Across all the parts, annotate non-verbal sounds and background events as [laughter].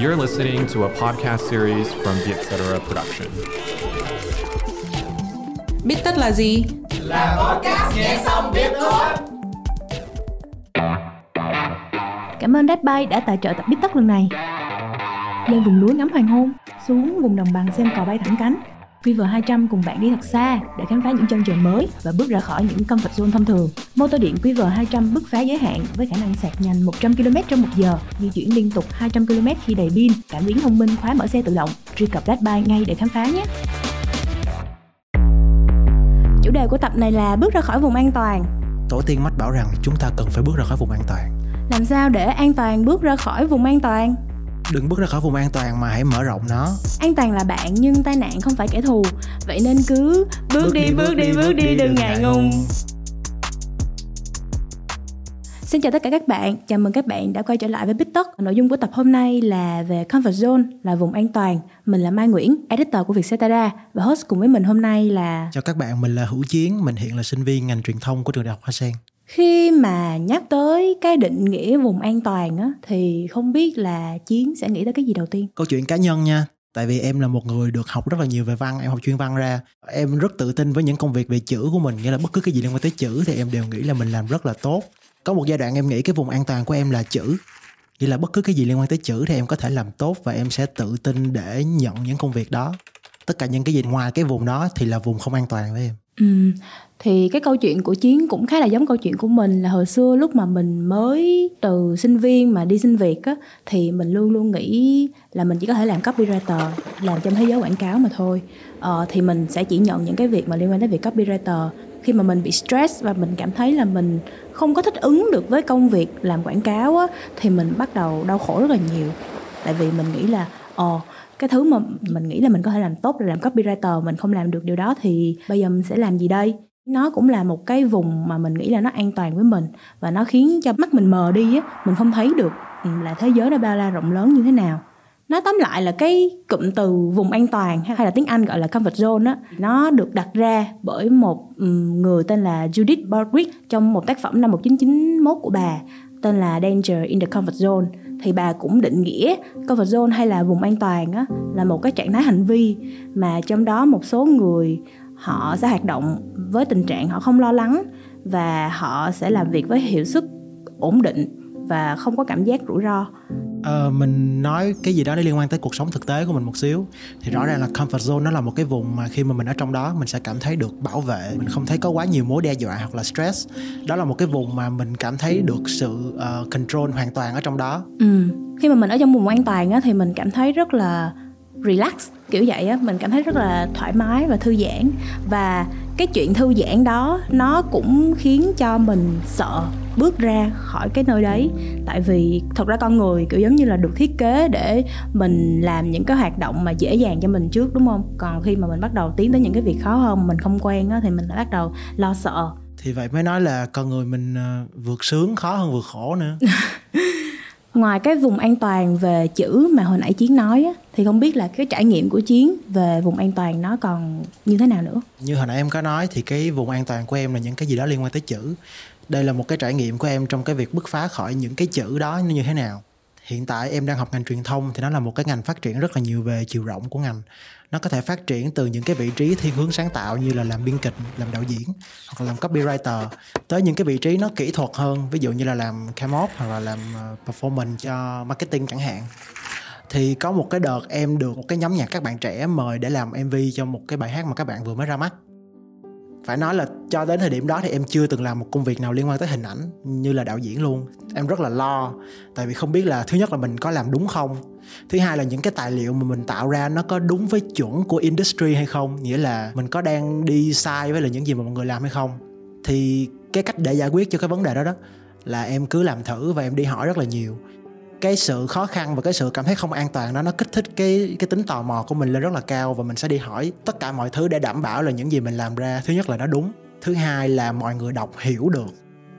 You're listening to a podcast series from the Etc. Production. Biết tất là gì? Là podcast nghe xong biết thôi. Cảm ơn Dead Bay đã tài trợ tập Biết tất lần này. Lên vùng núi ngắm hoàng hôn, xuống vùng đồng bằng xem cò bay thẳng cánh. Quiver 200 cùng bạn đi thật xa để khám phá những chân trời mới và bước ra khỏi những comfort zone thông thường. Mô tô điện Quiver 200 bứt phá giới hạn với khả năng sạc nhanh 100 km trong một giờ, di chuyển liên tục 200 km khi đầy pin, cảm biến thông minh khóa mở xe tự động. Truy cập Dead Bay ngay để khám phá nhé. Chủ đề của tập này là bước ra khỏi vùng an toàn. Tổ tiên mách bảo rằng chúng ta cần phải bước ra khỏi vùng an toàn. Làm sao để an toàn bước ra khỏi vùng an toàn? Đừng bước ra khỏi vùng an toàn mà hãy mở rộng nó. An toàn là bạn nhưng tai nạn không phải kẻ thù. Vậy nên cứ bước, bước đi, đi, bước đi, bước đi, đừng ngại ngùng. Xin chào tất cả các bạn, chào mừng các bạn đã quay trở lại với Bít Tất. Nội dung của tập hôm nay là về Comfort Zone, là vùng an toàn. Mình là Mai Nguyễn, editor của Vietcetera và host cùng với mình hôm nay là... Chào các bạn, mình là Hữu Chiến, mình hiện là sinh viên ngành truyền thông của trường đại học Hoa Sen. Khi mà nhắc tới cái định nghĩa vùng an toàn á, thì không biết là Chiến sẽ nghĩ tới cái gì đầu tiên? Câu chuyện cá nhân nha, tại vì em là một người được học rất là nhiều về văn em học chuyên văn ra. Em rất tự tin với những công việc về chữ của mình nghĩa là bất cứ cái gì liên quan tới chữ thì em đều nghĩ là mình làm rất là tốt. Có một giai đoạn em nghĩ cái vùng an toàn của em là chữ nghĩa là bất cứ cái gì liên quan tới chữ thì em có thể làm tốt và em sẽ tự tin để nhận những công việc đó. Tất cả những cái gì ngoài cái vùng đó thì là vùng không an toàn với em ừ thì cái câu chuyện của chiến cũng khá là giống câu chuyện của mình là hồi xưa lúc mà mình mới từ sinh viên mà đi xin việc á thì mình luôn luôn nghĩ là mình chỉ có thể làm copywriter làm trong thế giới quảng cáo mà thôi. Ờ, thì mình sẽ chỉ nhận những cái việc mà liên quan đến việc copywriter. Khi mà mình bị stress và mình cảm thấy là mình không có thích ứng được với công việc làm quảng cáo á thì mình bắt đầu đau khổ rất là nhiều. Tại vì mình nghĩ là ồ cái thứ mà mình nghĩ là mình có thể làm tốt là làm copywriter, mình không làm được điều đó thì bây giờ mình sẽ làm gì đây? Nó cũng là một cái vùng mà mình nghĩ là nó an toàn với mình và nó khiến cho mắt mình mờ đi á, mình không thấy được ừ, là thế giới nó bao la rộng lớn như thế nào. Nói tóm lại là cái cụm từ vùng an toàn hay là tiếng Anh gọi là comfort zone á, nó được đặt ra bởi một ừ, người tên là Judith Baldrick trong một tác phẩm năm 1991 của bà, tên là Danger in the Comfort Zone thì bà cũng định nghĩa comfort zone hay là vùng an toàn á, là một cái trạng thái hành vi. Mà trong đó một số người, họ sẽ hoạt động với tình trạng họ không lo lắng và họ sẽ làm việc với hiệu suất ổn định và không có cảm giác rủi ro. À, mình nói cái gì đó nó liên quan tới cuộc sống thực tế của mình một xíu. Thì rõ ràng là comfort zone nó là một cái vùng mà khi mà mình ở trong đó mình sẽ cảm thấy được bảo vệ. Mình không thấy có quá nhiều mối đe dọa hoặc là stress. Đó là một cái vùng mà mình cảm thấy được sự uh, control hoàn toàn ở trong đó. Ừ. khi mà mình ở trong vùng an toàn á, thì mình cảm thấy rất là relax kiểu vậy á. Mình cảm thấy rất là thoải mái và thư giãn. Và cái chuyện thư giãn đó nó cũng khiến cho mình sợ bước ra khỏi cái nơi đấy. Tại vì thật ra con người kiểu giống như là được thiết kế để mình làm những cái hoạt động mà dễ dàng cho mình trước đúng không? Còn khi mà mình bắt đầu tiến tới những cái việc khó hơn mình không quen á thì mình bắt đầu lo sợ. Thì vậy mới nói là con người mình ờ, vượt sướng khó hơn vượt khổ nữa. [laughs] Ngoài cái vùng an toàn về chữ mà hồi nãy chiến nói á, thì không biết là cái trải nghiệm của chiến về vùng an toàn nó còn như thế nào nữa? Như hồi nãy em có nói thì cái vùng an toàn của em là những cái gì đó liên quan tới chữ đây là một cái trải nghiệm của em trong cái việc bứt phá khỏi những cái chữ đó như thế nào. Hiện tại em đang học ngành truyền thông thì nó là một cái ngành phát triển rất là nhiều về chiều rộng của ngành. Nó có thể phát triển từ những cái vị trí thiên hướng sáng tạo như là làm biên kịch, làm đạo diễn hoặc là làm copywriter tới những cái vị trí nó kỹ thuật hơn, ví dụ như là làm cam op hoặc là làm ờ, performance cho marketing chẳng hạn. Thì có một cái đợt em được một cái nhóm nhạc các bạn trẻ mời để làm mv cho một cái bài hát mà các bạn vừa mới ra mắt phải nói là cho đến thời điểm đó thì em chưa từng làm một công việc nào liên quan tới hình ảnh như là đạo diễn luôn. Em rất là lo, tại vì không biết là thứ nhất là mình có làm đúng không? Thứ hai là những cái tài liệu mà mình tạo ra nó có đúng với chuẩn của industry hay không? Nghĩa là mình có đang đi sai với là những gì mà mọi người làm hay không? Thì cái cách để giải quyết cho cái vấn đề đó đó là em cứ làm thử và em đi hỏi rất là nhiều cái sự khó khăn và cái sự cảm thấy không an toàn đó nó kích thích cái cái tính tò mò của mình lên rất là cao và mình sẽ đi hỏi tất cả mọi thứ để đảm bảo là những gì mình làm ra thứ nhất là nó đúng thứ hai là mọi người đọc hiểu được.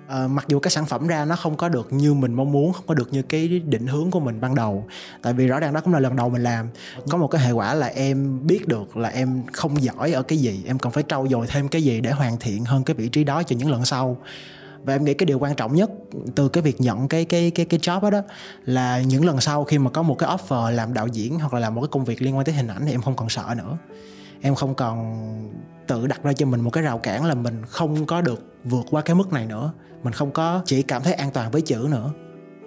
À, mặc dù cái sản phẩm ra nó không có được như mình mong muốn không có được như cái định hướng của mình ban đầu tại vì rõ ràng đó cũng là lần đầu mình làm. Có một cái hệ quả là em biết được là em không giỏi ở cái gì em cần phải trau dồi thêm cái gì để hoàn thiện hơn cái vị trí đó cho những lần sau và em nghĩ cái điều quan trọng nhất từ cái việc nhận cái cái cái cái job đó, đó là những lần sau khi mà có một cái offer làm đạo diễn hoặc là làm một cái công việc liên quan tới hình ảnh thì em không còn sợ nữa. Em không còn tự đặt ra cho mình một cái rào cản là mình không có được vượt qua cái mức này nữa. Mình không có chỉ cảm thấy an toàn với chữ nữa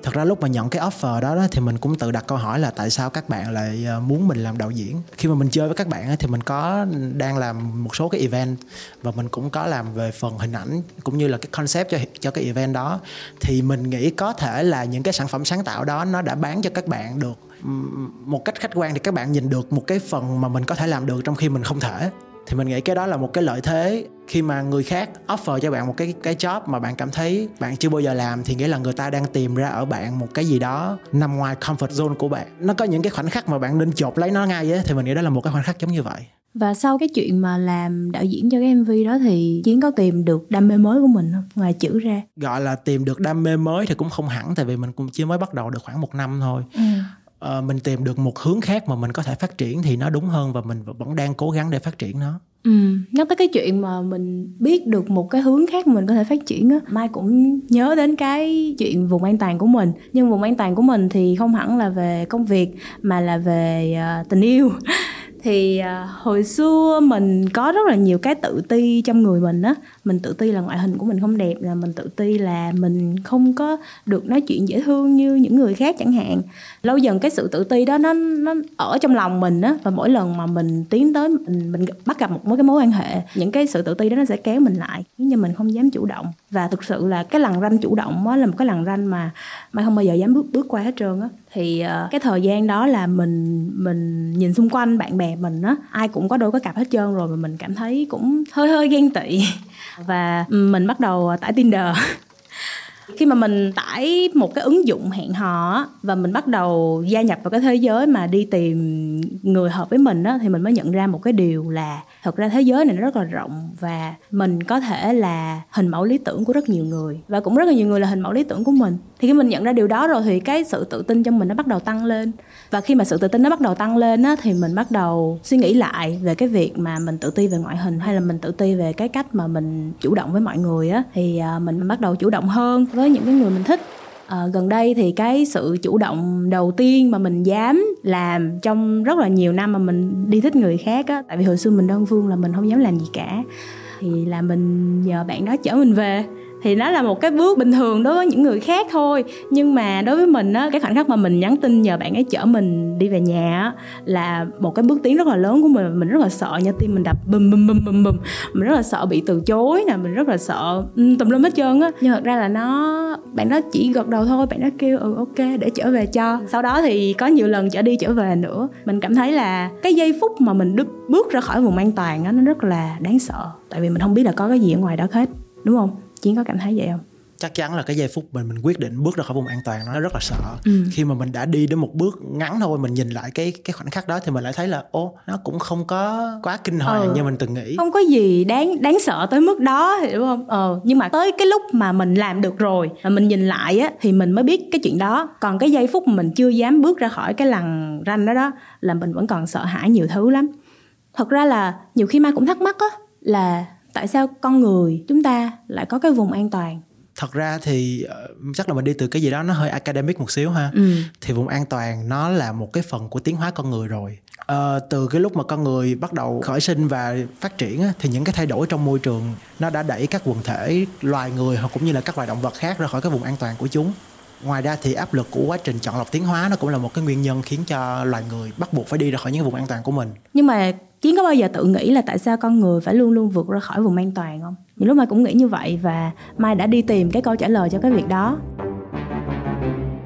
thật ra lúc mà nhận cái offer đó, đó thì mình cũng tự đặt câu hỏi là tại sao các bạn lại ờ, muốn mình làm đạo diễn? Khi mà mình chơi với các bạn thì mình có đang làm một số cái event và mình cũng có làm về phần hình ảnh cũng như là cái concept cho cho cái event đó. Thì mình nghĩ có thể là những cái sản phẩm sáng tạo đó nó đã bán cho các bạn được. Một cách khách quan thì các bạn nhìn được một cái phần mà mình có thể làm được trong khi mình không thể thì mình nghĩ cái đó là một cái lợi thế khi mà người khác offer cho bạn một cái cái job mà bạn cảm thấy bạn chưa bao giờ làm thì nghĩa là người ta đang tìm ra ở bạn một cái gì đó nằm ngoài comfort zone của bạn nó có những cái khoảnh khắc mà bạn nên chộp lấy nó ngay ấy, thì mình nghĩ đó là một cái khoảnh khắc giống như vậy và sau cái chuyện mà làm đạo diễn cho cái MV đó thì Chiến có tìm được đam mê mới của mình không? Ngoài chữ ra Gọi là tìm được đam mê mới thì cũng không hẳn Tại vì mình cũng chỉ mới bắt đầu được khoảng một năm thôi ừ uh, Mình tìm được một hướng khác mà mình có thể phát triển thì nó đúng hơn Và mình vẫn đang cố gắng để phát triển nó. Ừ, nhắc tới cái chuyện mà mình biết được một cái hướng khác mình có thể phát triển á mai cũng nhớ đến cái chuyện vùng an toàn của mình. Nhưng vùng an toàn của mình thì không hẳn là về công việc mà là về uh, tình yêu thì à, hồi xưa mình có rất là nhiều cái tự ti trong người mình á. Mình tự ti là ngoại hình của mình không đẹp là mình tự ti là mình không có được nói chuyện dễ thương như những người khác chẳng hạn. Lâu dần cái sự tự ti đó nó nó ở trong lòng mình á và mỗi lần mà mình tiến tới mình, mình bắt gặp một mối cái mối quan hệ những cái sự tự ti đó nó sẽ kéo mình lại khiến cho mình không dám chủ động và thực sự là cái lằn ranh chủ động á là một cái lằn ranh mà mai không bao giờ dám bước bước qua hết trơn á. Thì uh, cái thời gian đó là mình mình nhìn xung quanh bạn bè mình á ai cũng có đôi có cặp hết trơn rồi mà mình cảm thấy cũng hơi hơi ghen tị. [laughs] Và mình bắt đầu tải Tinder. [laughs] Khi mà mình tải một cái ứng dụng hẹn hò và mình bắt đầu gia nhập vào cái thế giới mà đi tìm người hợp với mình á thì mình mới nhận ra một cái điều là thật ra thế giới này nó rất là rộng và mình có thể là hình mẫu lý tưởng của rất nhiều người và cũng rất là nhiều người là hình mẫu lý tưởng của mình. Thì khi mình nhận ra điều đó rồi thì cái sự tự tin trong mình nó bắt đầu tăng lên. Và khi mà sự tự tin nó bắt đầu tăng lên á, thì mình bắt đầu suy nghĩ lại về cái việc mà mình tự ti về ngoại hình hay là mình tự ti về cái cách mà mình chủ động với mọi người á, thì à, mình bắt đầu chủ động hơn với những cái người mình thích à, gần đây thì cái sự chủ động đầu tiên mà mình dám làm trong rất là nhiều năm mà mình đi thích người khác á tại vì hồi xưa mình đơn phương là mình không dám làm gì cả thì là mình nhờ bạn đó chở mình về thì nó là một cái bước bình thường đối với những người khác thôi. Nhưng mà đối với mình á cái khoảnh khắc mà mình nhắn tin nhờ bạn ấy chở mình đi về nhà á là một cái bước tiến rất là lớn của mình. Mình rất là sợ nha tim mình đập bùm bùm bùm bùm bùm. Mình rất là sợ bị từ chối nè mình rất là sợ ừ, tùm lum hết trơn á. Nhưng thật ra là nó bạn đó chỉ gật đầu thôi bạn đó kêu ừ ok để trở về cho. Sau đó thì có nhiều lần trở đi trở về nữa. Mình cảm thấy là cái giây phút mà mình đứt bước ra khỏi vùng an toàn á nó rất là đáng sợ. Tại vì mình không biết là có cái gì ở ngoài đó hết đúng không chiến có cảm thấy vậy không? Chắc chắn là cái giây phút mình mình quyết định bước ra khỏi vùng an toàn nó rất là sợ. Ừ. khi mà mình đã đi đến một bước ngắn thôi mình nhìn lại cái cái khoảnh khắc đó thì mình lại thấy là ô nó cũng không có quá kinh hoàng ừ. như mình từng nghĩ. Không có gì đáng đáng sợ tới mức đó hiểu không? Ờ nhưng mà tới cái lúc mà mình làm được rồi mà mình nhìn lại á thì mình mới biết cái chuyện đó. Còn cái giây phút mà mình chưa dám bước ra khỏi cái lằn ranh đó đó là mình vẫn còn sợ hãi nhiều thứ lắm. Thật ra là nhiều khi mai cũng thắc mắc á là tại sao con người chúng ta lại có cái vùng an toàn? Thật ra thì ờ, chắc là mình đi từ cái gì đó nó hơi academic một xíu ha. Ừ. thì vùng an toàn nó là một cái phần của tiến hóa con người rồi. À, từ cái lúc mà con người bắt đầu khởi sinh và phát triển á, thì những cái thay đổi trong môi trường nó đã đẩy các quần thể loài người hoặc cũng như là các loài động vật khác ra khỏi cái vùng an toàn của chúng ngoài ra thì áp lực của quá trình chọn lọc tiến hóa nó cũng là một cái nguyên nhân khiến cho loài người bắt buộc phải đi ra khỏi những vùng an toàn của mình. Nhưng mà chiến có bao giờ tự nghĩ là tại sao con người phải luôn luôn vượt ra khỏi vùng an toàn không? Những lúc mai cũng nghĩ như vậy và mai đã đi tìm cái câu trả lời cho cái việc đó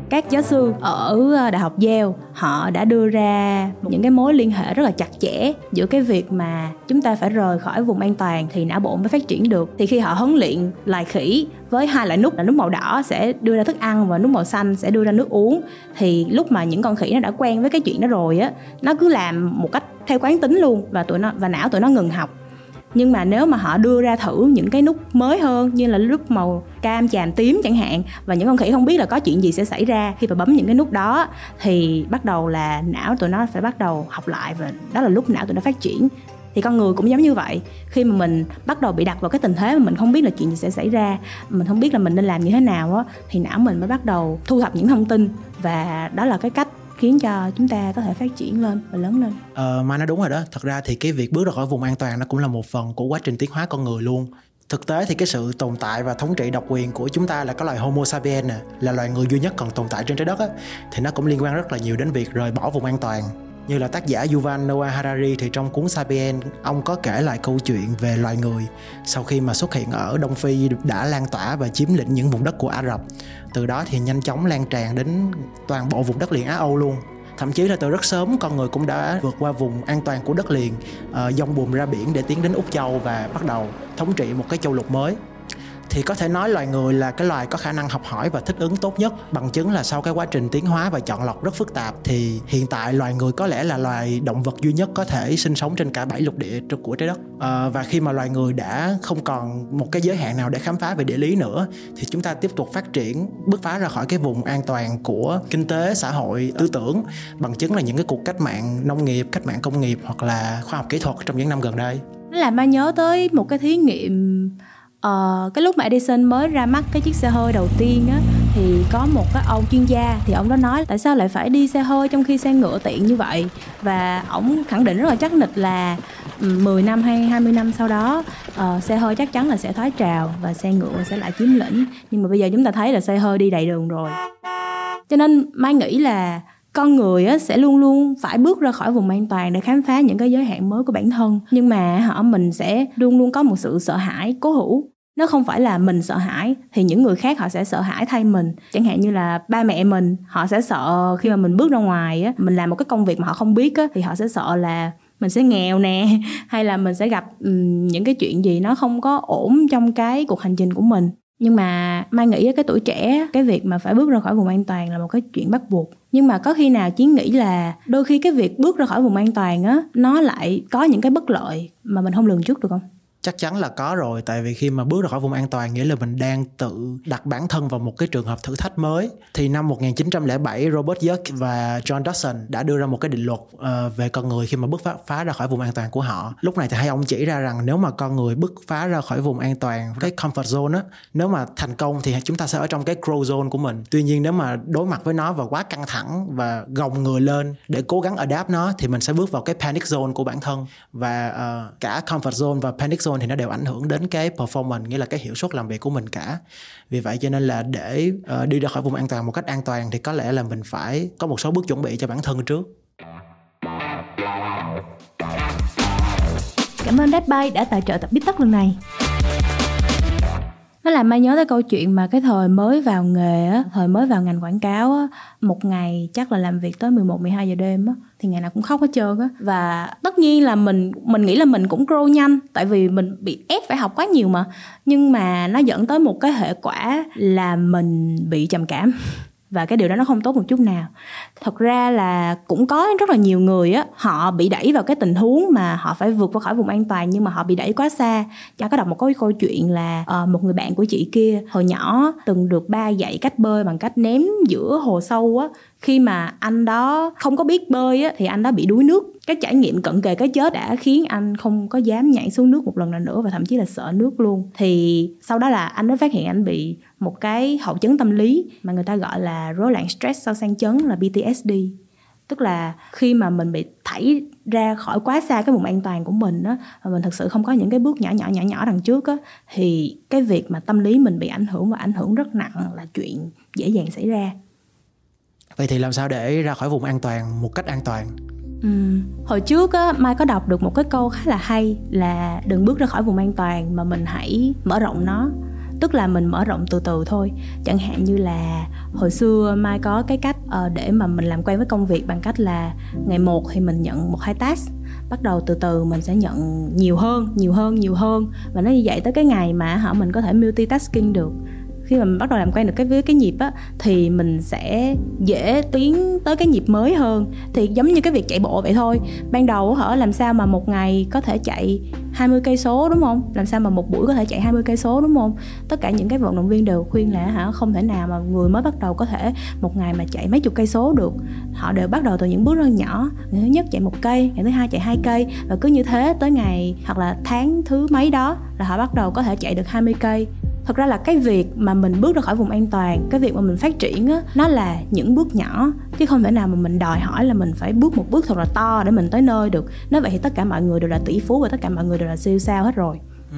các giáo sư ở ờ, đại học Yale, họ đã đưa ra những cái mối liên hệ rất là chặt chẽ giữa cái việc mà chúng ta phải rời khỏi vùng an toàn thì não bộ mới phát triển được. Thì khi họ huấn luyện loài khỉ với hai loại nút là nút màu đỏ sẽ đưa ra thức ăn và nút màu xanh sẽ đưa ra nước uống, thì lúc mà những con khỉ nó đã quen với cái chuyện đó rồi á, nó cứ làm một cách theo quán tính luôn và tụi nó, và não tụi nó ngừng học nhưng mà nếu mà họ đưa ra thử những cái nút mới hơn, như là nút màu cam chàm tím chẳng hạn, và những con khỉ không biết là có chuyện gì sẽ xảy ra khi mà bấm những cái nút đó, thì bắt đầu là não tụi nó phải bắt đầu học lại và đó là lúc não tụi nó phát triển. Thì con người cũng giống như vậy. Khi mà mình bắt đầu bị đặt vào cái tình thế mà mình không biết là chuyện gì sẽ xảy ra, mình không biết là mình nên làm như thế nào á, thì não mình mới bắt đầu thu thập những thông tin. Và đó là cái cách khiến cho chúng ta có thể phát triển lên và lớn lên. Ờ, Mai nó đúng rồi đó. Thật ra thì cái việc bước ra khỏi vùng an toàn nó cũng là một phần của quá trình tiến hóa con người luôn. Thực tế thì cái sự tồn tại và thống trị độc quyền của chúng ta là có loài Homo sapiens nè, là loài người duy nhất còn tồn tại trên trái đất á, thì nó cũng liên quan rất là nhiều đến việc rời bỏ vùng an toàn như là tác giả Yuval Noah Harari thì trong cuốn Sapiens ông có kể lại câu chuyện về loài người sau khi mà xuất hiện ở Đông Phi đã lan tỏa và chiếm lĩnh những vùng đất của Ả Rập. Từ đó thì nhanh chóng lan tràn đến toàn bộ vùng đất liền Á Âu luôn. Thậm chí là từ rất sớm con người cũng đã vượt qua vùng an toàn của đất liền uh, dông buồm ra biển để tiến đến Úc Châu và bắt đầu thống trị một cái châu lục mới thì có thể nói loài người là cái loài có khả năng học hỏi và thích ứng tốt nhất bằng chứng là sau cái quá trình tiến hóa và chọn lọc rất phức tạp. Thì hiện tại loài người có lẽ là loài động vật duy nhất có thể sinh sống trên cả bảy lục địa của trái đất. À, và khi mà loài người đã không còn một cái giới hạn nào để khám phá về địa lý nữa thì chúng ta tiếp tục phát triển bứt phá ra khỏi cái vùng an toàn của kinh tế xã hội tư tưởng bằng chứng là những cái cuộc cách mạng nông nghiệp cách mạng công nghiệp hoặc là khoa học kỹ thuật trong những năm gần đây. Nó làm mai nhớ tới một cái thí nghiệm uh, cái lúc mà Edison mới ra mắt cái chiếc xe hơi đầu tiên á thì có một cái ông chuyên gia thì ông đó nói tại sao lại phải đi xe hơi trong khi xe ngựa tiện như vậy? Và ông khẳng định rất là chắc nịch là ừ, 10 năm hay 20 năm sau đó uh, xe hơi chắc chắn là sẽ thoái trào và xe ngựa sẽ lại chiếm lĩnh. Nhưng mà bây giờ chúng ta thấy là xe hơi đi đầy đường rồi. Cho nên mai nghĩ là con người á, sẽ luôn luôn phải bước ra khỏi vùng an toàn để khám phá những cái giới hạn mới của bản thân. Nhưng mà họ mình sẽ luôn luôn có một sự sợ hãi cố hữu nó không phải là mình sợ hãi thì những người khác họ sẽ sợ hãi thay mình. Chẳng hạn như là ba mẹ mình họ sẽ sợ khi mà mình bước ra ngoài á mình làm một cái công việc mà họ không biết á thì họ sẽ sợ là mình sẽ nghèo nè [laughs] hay là mình sẽ gặp um, những cái chuyện gì nó không có ổn trong cái cuộc hành trình của mình. Nhưng mà mai nghĩ cái tuổi trẻ cái việc mà phải bước ra khỏi vùng an toàn là một cái chuyện bắt buộc. Nhưng mà có khi nào chiến nghĩ là đôi khi cái việc bước ra khỏi vùng an toàn á nó lại có những cái bất lợi mà mình không lường trước được không? Chắc chắn là có rồi tại vì khi mà bước ra khỏi vùng an toàn nghĩa là mình đang tự đặt bản thân vào một cái trường hợp thử thách mới. Thì năm 1907 Robert Young và John Dawson đã đưa ra một cái định luật uh, về con người khi mà bước phá, phá ra khỏi vùng an toàn của họ. Lúc này thì hai ông chỉ ra rằng nếu mà con người bước phá ra khỏi vùng an toàn cái comfort zone á nếu mà thành công thì chúng ta sẽ ở trong cái grow zone của mình. Tuy nhiên nếu mà đối mặt với nó và quá căng thẳng và gồng người lên để cố gắng adapt nó thì mình sẽ bước vào cái panic zone của bản thân. Và uh, cả comfort zone và panic zone thì nó đều ảnh hưởng đến cái performance nghĩa là cái hiệu suất làm việc của mình cả. Vì vậy cho nên là để uh, đi ra khỏi vùng an toàn một cách an toàn thì có lẽ là mình phải có một số bước chuẩn bị cho bản thân trước. Cảm ơn Deadby đã tài trợ tập Bít tắt lần này nó làm mai nhớ tới câu chuyện mà cái thời mới vào nghề á, thời mới vào ngành quảng cáo á, một ngày chắc là làm việc tới 11 12 giờ đêm á, thì ngày nào cũng khóc hết trơn á. Và tất nhiên là mình mình nghĩ là mình cũng grow nhanh, tại vì mình bị ép phải học quá nhiều mà. Nhưng mà nó dẫn tới một cái hệ quả là mình bị trầm cảm và cái điều đó nó không tốt một chút nào. Thật ra là cũng có rất là nhiều người á họ bị đẩy vào cái tình huống mà họ phải vượt qua khỏi vùng an toàn nhưng mà họ bị đẩy quá xa. Cho có đọc một cái câu chuyện là uh, một người bạn của chị kia hồi nhỏ từng được ba dạy cách bơi bằng cách ném giữa hồ sâu á khi mà anh đó không có biết bơi á, thì anh đó bị đuối nước. Cái trải nghiệm cận kề cái chết đã khiến anh không có dám nhảy xuống nước một lần nào nữa và thậm chí là sợ nước luôn. Thì sau đó là anh đó phát hiện anh bị một cái hậu chấn tâm lý mà người ta gọi là rối loạn stress sau sang chấn là PTSD tức là khi mà mình bị thảy ra khỏi quá xa cái vùng an toàn của mình á và mình thực sự không có những cái bước nhỏ nhỏ nhỏ nhỏ đằng trước á thì cái việc mà tâm lý mình bị ảnh hưởng và ảnh hưởng rất nặng là chuyện dễ dàng xảy ra vậy thì làm sao để ra khỏi vùng an toàn một cách an toàn? Ừ. Hồi trước á, Mai có đọc được một cái câu khá là hay là đừng bước ra khỏi vùng an toàn mà mình hãy mở rộng nó. Tức là mình mở rộng từ từ thôi. Chẳng hạn như là hồi xưa mai có cái cách uh, để mà mình làm quen với công việc bằng cách là ngày một thì mình nhận một hai task. Bắt đầu từ từ mình sẽ nhận nhiều hơn nhiều hơn nhiều hơn. Và nó như vậy tới cái ngày mà họ mình có thể multitasking được khi mà mình bắt đầu làm quen được cái với cái nhịp á, thì mình sẽ dễ tiến tới cái nhịp mới hơn. Thì giống như cái việc chạy bộ vậy thôi. Ban đầu hở làm sao mà một ngày có thể chạy 20 cây số, đúng không? Làm sao mà một buổi có thể chạy 20 cây số, đúng không? Tất cả những cái vận động viên đều khuyên là hả, không thể nào mà người mới bắt đầu có thể một ngày mà chạy mấy chục cây số được. Họ đều bắt đầu từ những bước rất nhỏ. Ngày thứ nhất chạy một cây, ngày thứ hai chạy hai cây, và cứ như thế tới ngày hoặc là tháng thứ mấy đó là họ bắt đầu có thể chạy được 20 cây thật ra là cái việc mà mình bước ra khỏi vùng an toàn cái việc mà mình phát triển á nó là những bước nhỏ chứ không thể nào mà mình đòi hỏi là mình phải bước một bước thật là to để mình tới nơi được. Nói vậy thì tất cả mọi người đều là tỷ phú và tất cả mọi người đều là siêu sao hết rồi. Ừ.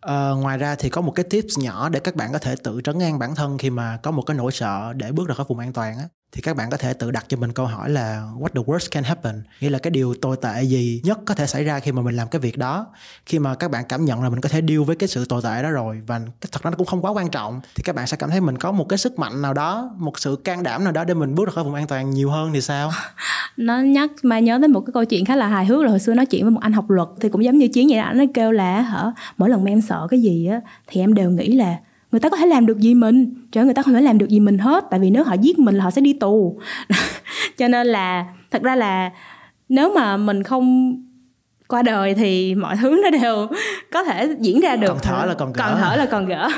À, ngoài ra thì có một cái tips nhỏ để các bạn có thể tự trấn an bản thân khi mà có một cái nỗi sợ để bước ra khỏi vùng an toàn á thì các bạn có thể tự đặt cho mình câu hỏi là what the worst can happen? Nghĩa là cái điều tồi tệ gì nhất có thể xảy ra khi mà mình làm cái việc đó? Khi mà các bạn cảm nhận là mình có thể deal với cái sự tồi tệ đó rồi và thật ra nó cũng không quá quan trọng, thì các bạn sẽ cảm thấy mình có một cái sức mạnh nào đó, một sự can đảm nào đó để mình bước ra khỏi vùng an toàn nhiều hơn thì sao? [laughs] Nó nhắc mà nhớ đến một cái câu chuyện khá là hài hước là hồi xưa nói chuyện với một anh học luật thì cũng giống như chiến vậy đó. Anh ấy kêu là hả, mỗi lần mà em sợ cái gì á thì em đều nghĩ là người ta có thể làm được gì mình? Trời người ta không thể làm được gì mình hết tại vì nếu họ giết mình là họ sẽ đi tù. [laughs] Cho nên là thật ra là nếu mà mình không qua đời thì mọi thứ nó đều có thể diễn ra được. Còn thở là còn gỡ. Còn thở là còn gỡ.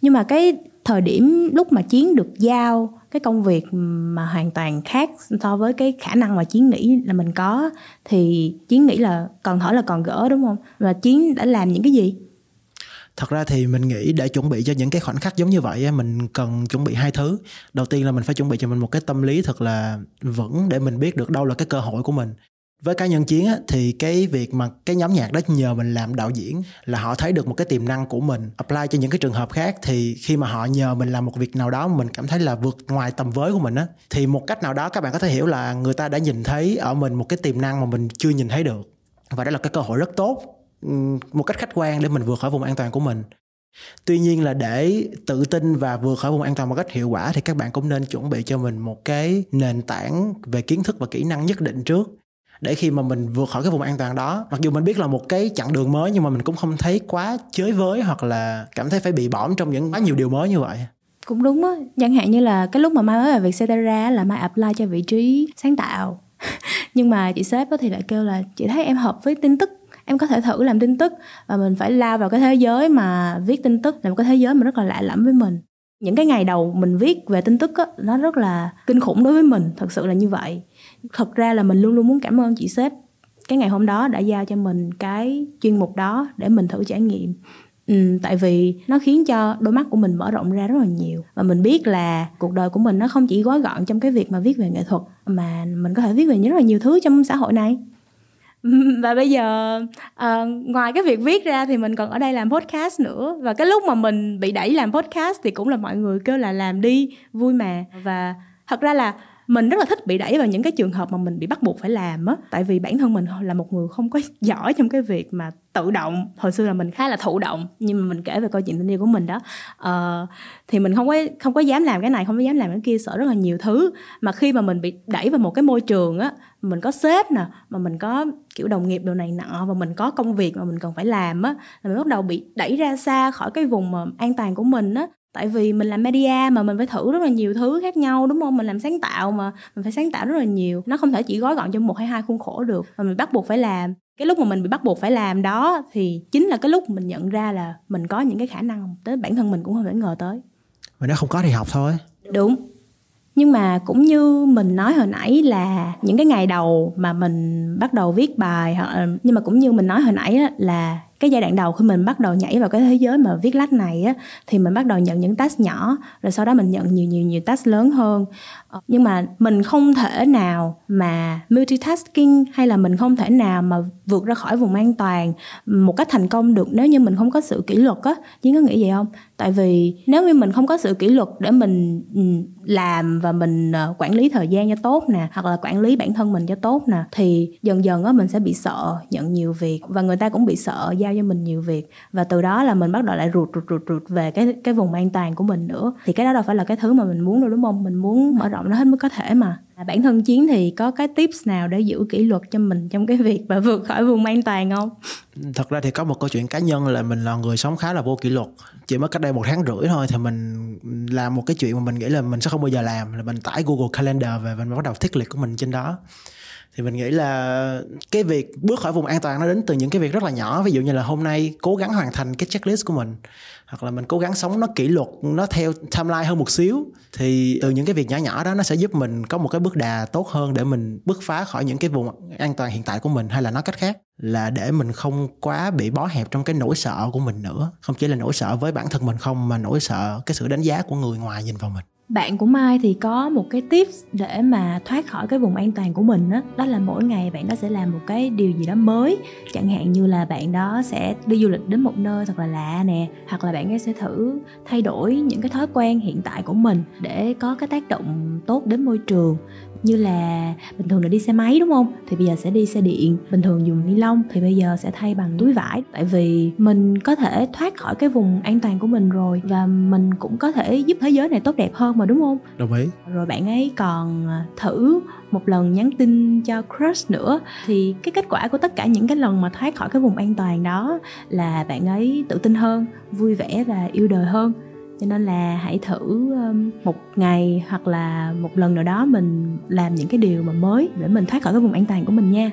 Nhưng mà cái thời điểm lúc mà chiến được giao cái công việc mà hoàn toàn khác so với cái khả năng mà chiến nghĩ là mình có thì chiến nghĩ là còn thở là còn gỡ đúng không? Và chiến đã làm những cái gì thật ra thì mình nghĩ để chuẩn bị cho những cái khoảnh khắc giống như vậy mình cần chuẩn bị hai thứ. Đầu tiên là mình phải chuẩn bị cho mình một cái tâm lý thật là vững để mình biết được đâu là cái cơ hội của mình. Với cá nhân chiến á, thì cái việc mà cái nhóm nhạc đó nhờ mình làm đạo diễn là họ thấy được một cái tiềm năng của mình apply cho những cái trường hợp khác thì khi mà họ nhờ mình làm một việc nào đó mình cảm thấy là vượt ngoài tầm với của mình á thì một cách nào đó các bạn có thể hiểu là người ta đã nhìn thấy ở mình một cái tiềm năng mà mình chưa nhìn thấy được. Và đó là cái cơ hội rất tốt một cách khách quan để mình vượt khỏi vùng an toàn của mình. Tuy nhiên là để tự tin và vượt khỏi vùng an toàn một cách hiệu quả thì các bạn cũng nên chuẩn bị cho mình một cái nền tảng về kiến thức và kỹ năng nhất định trước để khi mà mình vượt khỏi cái vùng an toàn đó. Mặc dù mình biết là một cái chặng đường mới nhưng mà mình cũng không thấy quá chới với hoặc là cảm thấy phải bị bỏm trong những quá nhiều điều mới như vậy. Cũng đúng á, chẳng hạn như là cái lúc mà mai mới về việc ra là mai apply cho vị trí sáng tạo. [laughs] Nhưng mà chị sếp thì lại kêu là, chị thấy em hợp với tin tức em có thể thử làm tin tức và mình phải lao vào cái thế giới mà viết tin tức là một cái thế giới mà rất là lạ lẫm với mình. Những cái ngày đầu mình viết về tin tức á nó rất là kinh khủng đối với mình thật sự là như vậy. Thật ra là mình luôn luôn muốn cảm ơn chị sếp. Cái ngày hôm đó đã giao cho mình cái chuyên mục đó để mình thử trải nghiệm. Ừ, tại vì nó khiến cho đôi mắt của mình mở rộng ra rất là nhiều. Và mình biết là cuộc đời của mình nó không chỉ gói gọn trong cái việc mà viết về nghệ thuật mà mình có thể viết về rất là nhiều thứ trong xã hội này. [laughs] và bây giờ uh, ngoài cái việc viết ra thì mình còn ở đây làm podcast nữa. Và cái lúc mà mình bị đẩy làm podcast thì cũng là mọi người kêu là làm đi vui mà. Và thật ra là mình rất là thích bị đẩy vào những cái trường hợp mà mình bị bắt buộc phải làm á. Tại vì bản thân mình là một người không có giỏi trong cái việc mà tự động. Hồi xưa là mình khá là thụ động nhưng mà mình kể về câu chuyện tình yêu của mình đó. Uh, thì mình không có không có dám làm cái này không có dám làm cái kia sợ rất là nhiều thứ. Mà khi mà mình bị đẩy vào một cái môi trường á mình có sếp nè mà mình có kiểu đồng nghiệp đồ này nọ và mình có công việc mà mình cần phải làm á là mình bắt đầu bị đẩy ra xa khỏi cái vùng mà an toàn của mình á tại vì mình làm media mà mình phải thử rất là nhiều thứ khác nhau đúng không? Mình làm sáng tạo mà mình phải sáng tạo rất là nhiều. Nó không thể chỉ gói gọn trong một hay hai khuôn khổ được mà mình bắt buộc phải làm. Cái lúc mà mình bị bắt buộc phải làm đó thì chính là cái lúc mình nhận ra là mình có những cái khả năng tới bản thân mình cũng không thể ngờ tới. Mà nếu không có thì học thôi. Đúng. Nhưng mà cũng như mình nói hồi nãy là những cái ngày đầu mà mình bắt đầu viết bài nhưng mà cũng như mình nói hồi nãy là cái giai đoạn đầu khi mình bắt đầu nhảy vào cái thế giới mà viết lách này á, thì mình bắt đầu nhận những task nhỏ, rồi sau đó mình nhận nhiều nhiều nhiều task lớn hơn. Ờ, nhưng mà mình không thể nào mà multitasking hay là mình không thể nào mà vượt ra khỏi vùng an toàn một cách thành công được nếu như mình không có sự kỷ luật á. Chứ có nghĩ vậy không? Tại vì nếu như mình không có sự kỷ luật để mình ừ, làm và mình ờ, quản lý thời gian cho tốt nè, hoặc là quản lý bản thân mình cho tốt nè, thì dần dần á mình sẽ bị sợ nhận nhiều việc và người ta cũng bị sợ giao cho mình nhiều việc và từ đó là mình bắt đầu lại rụt rụt rụt rụt về cái cái vùng an toàn của mình nữa. Thì cái đó đâu phải là cái thứ mà mình muốn đâu, đúng không? Mình muốn mở rộng nó hết mức có thể mà. À, bản thân chiến thì có cái tips nào để giữ kỷ luật cho mình trong cái việc và vượt khỏi vùng an toàn không? Thật ra thì có một câu chuyện cá nhân là mình là người sống khá là vô kỷ luật. Chỉ mới cách đây một tháng rưỡi thôi thì mình làm một cái chuyện mà mình nghĩ là mình sẽ không bao giờ làm, là mình tải Google Calendar về và mình bắt đầu thiết liệt của mình trên đó thì mình nghĩ là cái việc bước khỏi vùng an toàn nó đến từ những cái việc rất là nhỏ. Ví dụ như là hôm nay cố gắng hoàn thành cái checklist của mình, hoặc là mình cố gắng sống nó kỷ luật, nó theo timeline hơn một xíu, thì từ những cái việc nhỏ nhỏ đó nó sẽ giúp mình có một cái bước đà tốt hơn để mình bứt phá khỏi những cái vùng an toàn hiện tại của mình, hay là nói cách khác, là để mình không quá bị bó hẹp trong cái nỗi sợ của mình nữa. Không chỉ là nỗi sợ với bản thân mình không, mà nỗi sợ cái sự đánh giá của người ngoài nhìn vào mình bạn của Mai thì có một cái tips để mà thoát khỏi cái vùng an toàn của mình đó, đó là mỗi ngày bạn đó sẽ làm một cái điều gì đó mới. Chẳng hạn như là bạn đó sẽ đi du lịch đến một nơi thật là lạ nè hoặc là bạn ấy sẽ thử thay đổi những cái thói quen hiện tại của mình để có cái tác động tốt đến môi trường như là bình thường là đi xe máy đúng không? Thì bây giờ sẽ đi xe điện bình thường dùng ni lông thì bây giờ sẽ thay bằng túi vải. Tại vì mình có thể thoát khỏi cái vùng an toàn của mình rồi và mình cũng có thể giúp thế giới này tốt đẹp hơn mà đúng không? Đồng ý. Rồi bạn ấy còn à, thử một lần nhắn tin cho crush nữa. Thì cái kết quả của tất cả những cái lần mà thoát khỏi cái vùng an toàn đó là bạn ấy tự tin hơn vui vẻ và yêu đời hơn cho nên là hãy thử một ngày hoặc là một lần nào đó mình làm những cái điều mà mới để mình thoát khỏi cái vùng an toàn của mình nha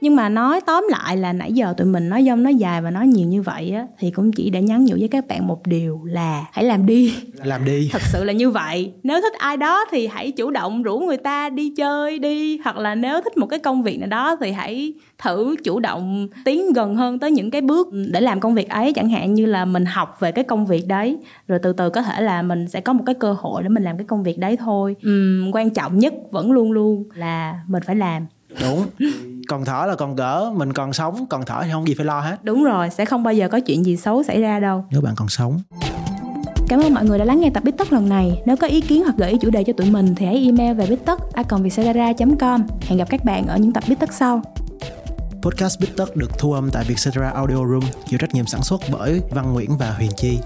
nhưng mà nói tóm lại là nãy giờ tụi mình nói dông nói dài và nói nhiều như vậy á thì cũng chỉ để nhắn nhủ với các bạn một điều là hãy làm đi. Làm đi. Thật sự là như vậy. Nếu thích ai đó thì hãy chủ động rủ người ta đi chơi đi. Hoặc là nếu thích một cái công việc nào đó thì hãy thử chủ động tiến gần hơn tới những cái bước để làm công việc ấy. Chẳng hạn như là mình học về cái công việc đấy rồi từ từ có thể là mình sẽ có một cái cơ hội để mình làm cái công việc đấy thôi. Uhm, quan trọng nhất vẫn luôn luôn là mình phải làm. Đúng [laughs] còn thở là còn gỡ mình còn sống còn thở thì không gì phải lo hết đúng rồi sẽ không bao giờ có chuyện gì xấu xảy ra đâu nếu bạn còn sống Cảm ơn mọi người đã lắng nghe tập Bít Tất lần này. Nếu có ý kiến hoặc gợi ý chủ đề cho tụi mình thì hãy email về bít tất com Hẹn gặp các bạn ở những tập Bít Tất sau. Podcast Bít Tất được thu âm tại Vietcetera Audio Room, chịu trách nhiệm sản xuất bởi Văn Nguyễn và Huyền Chi.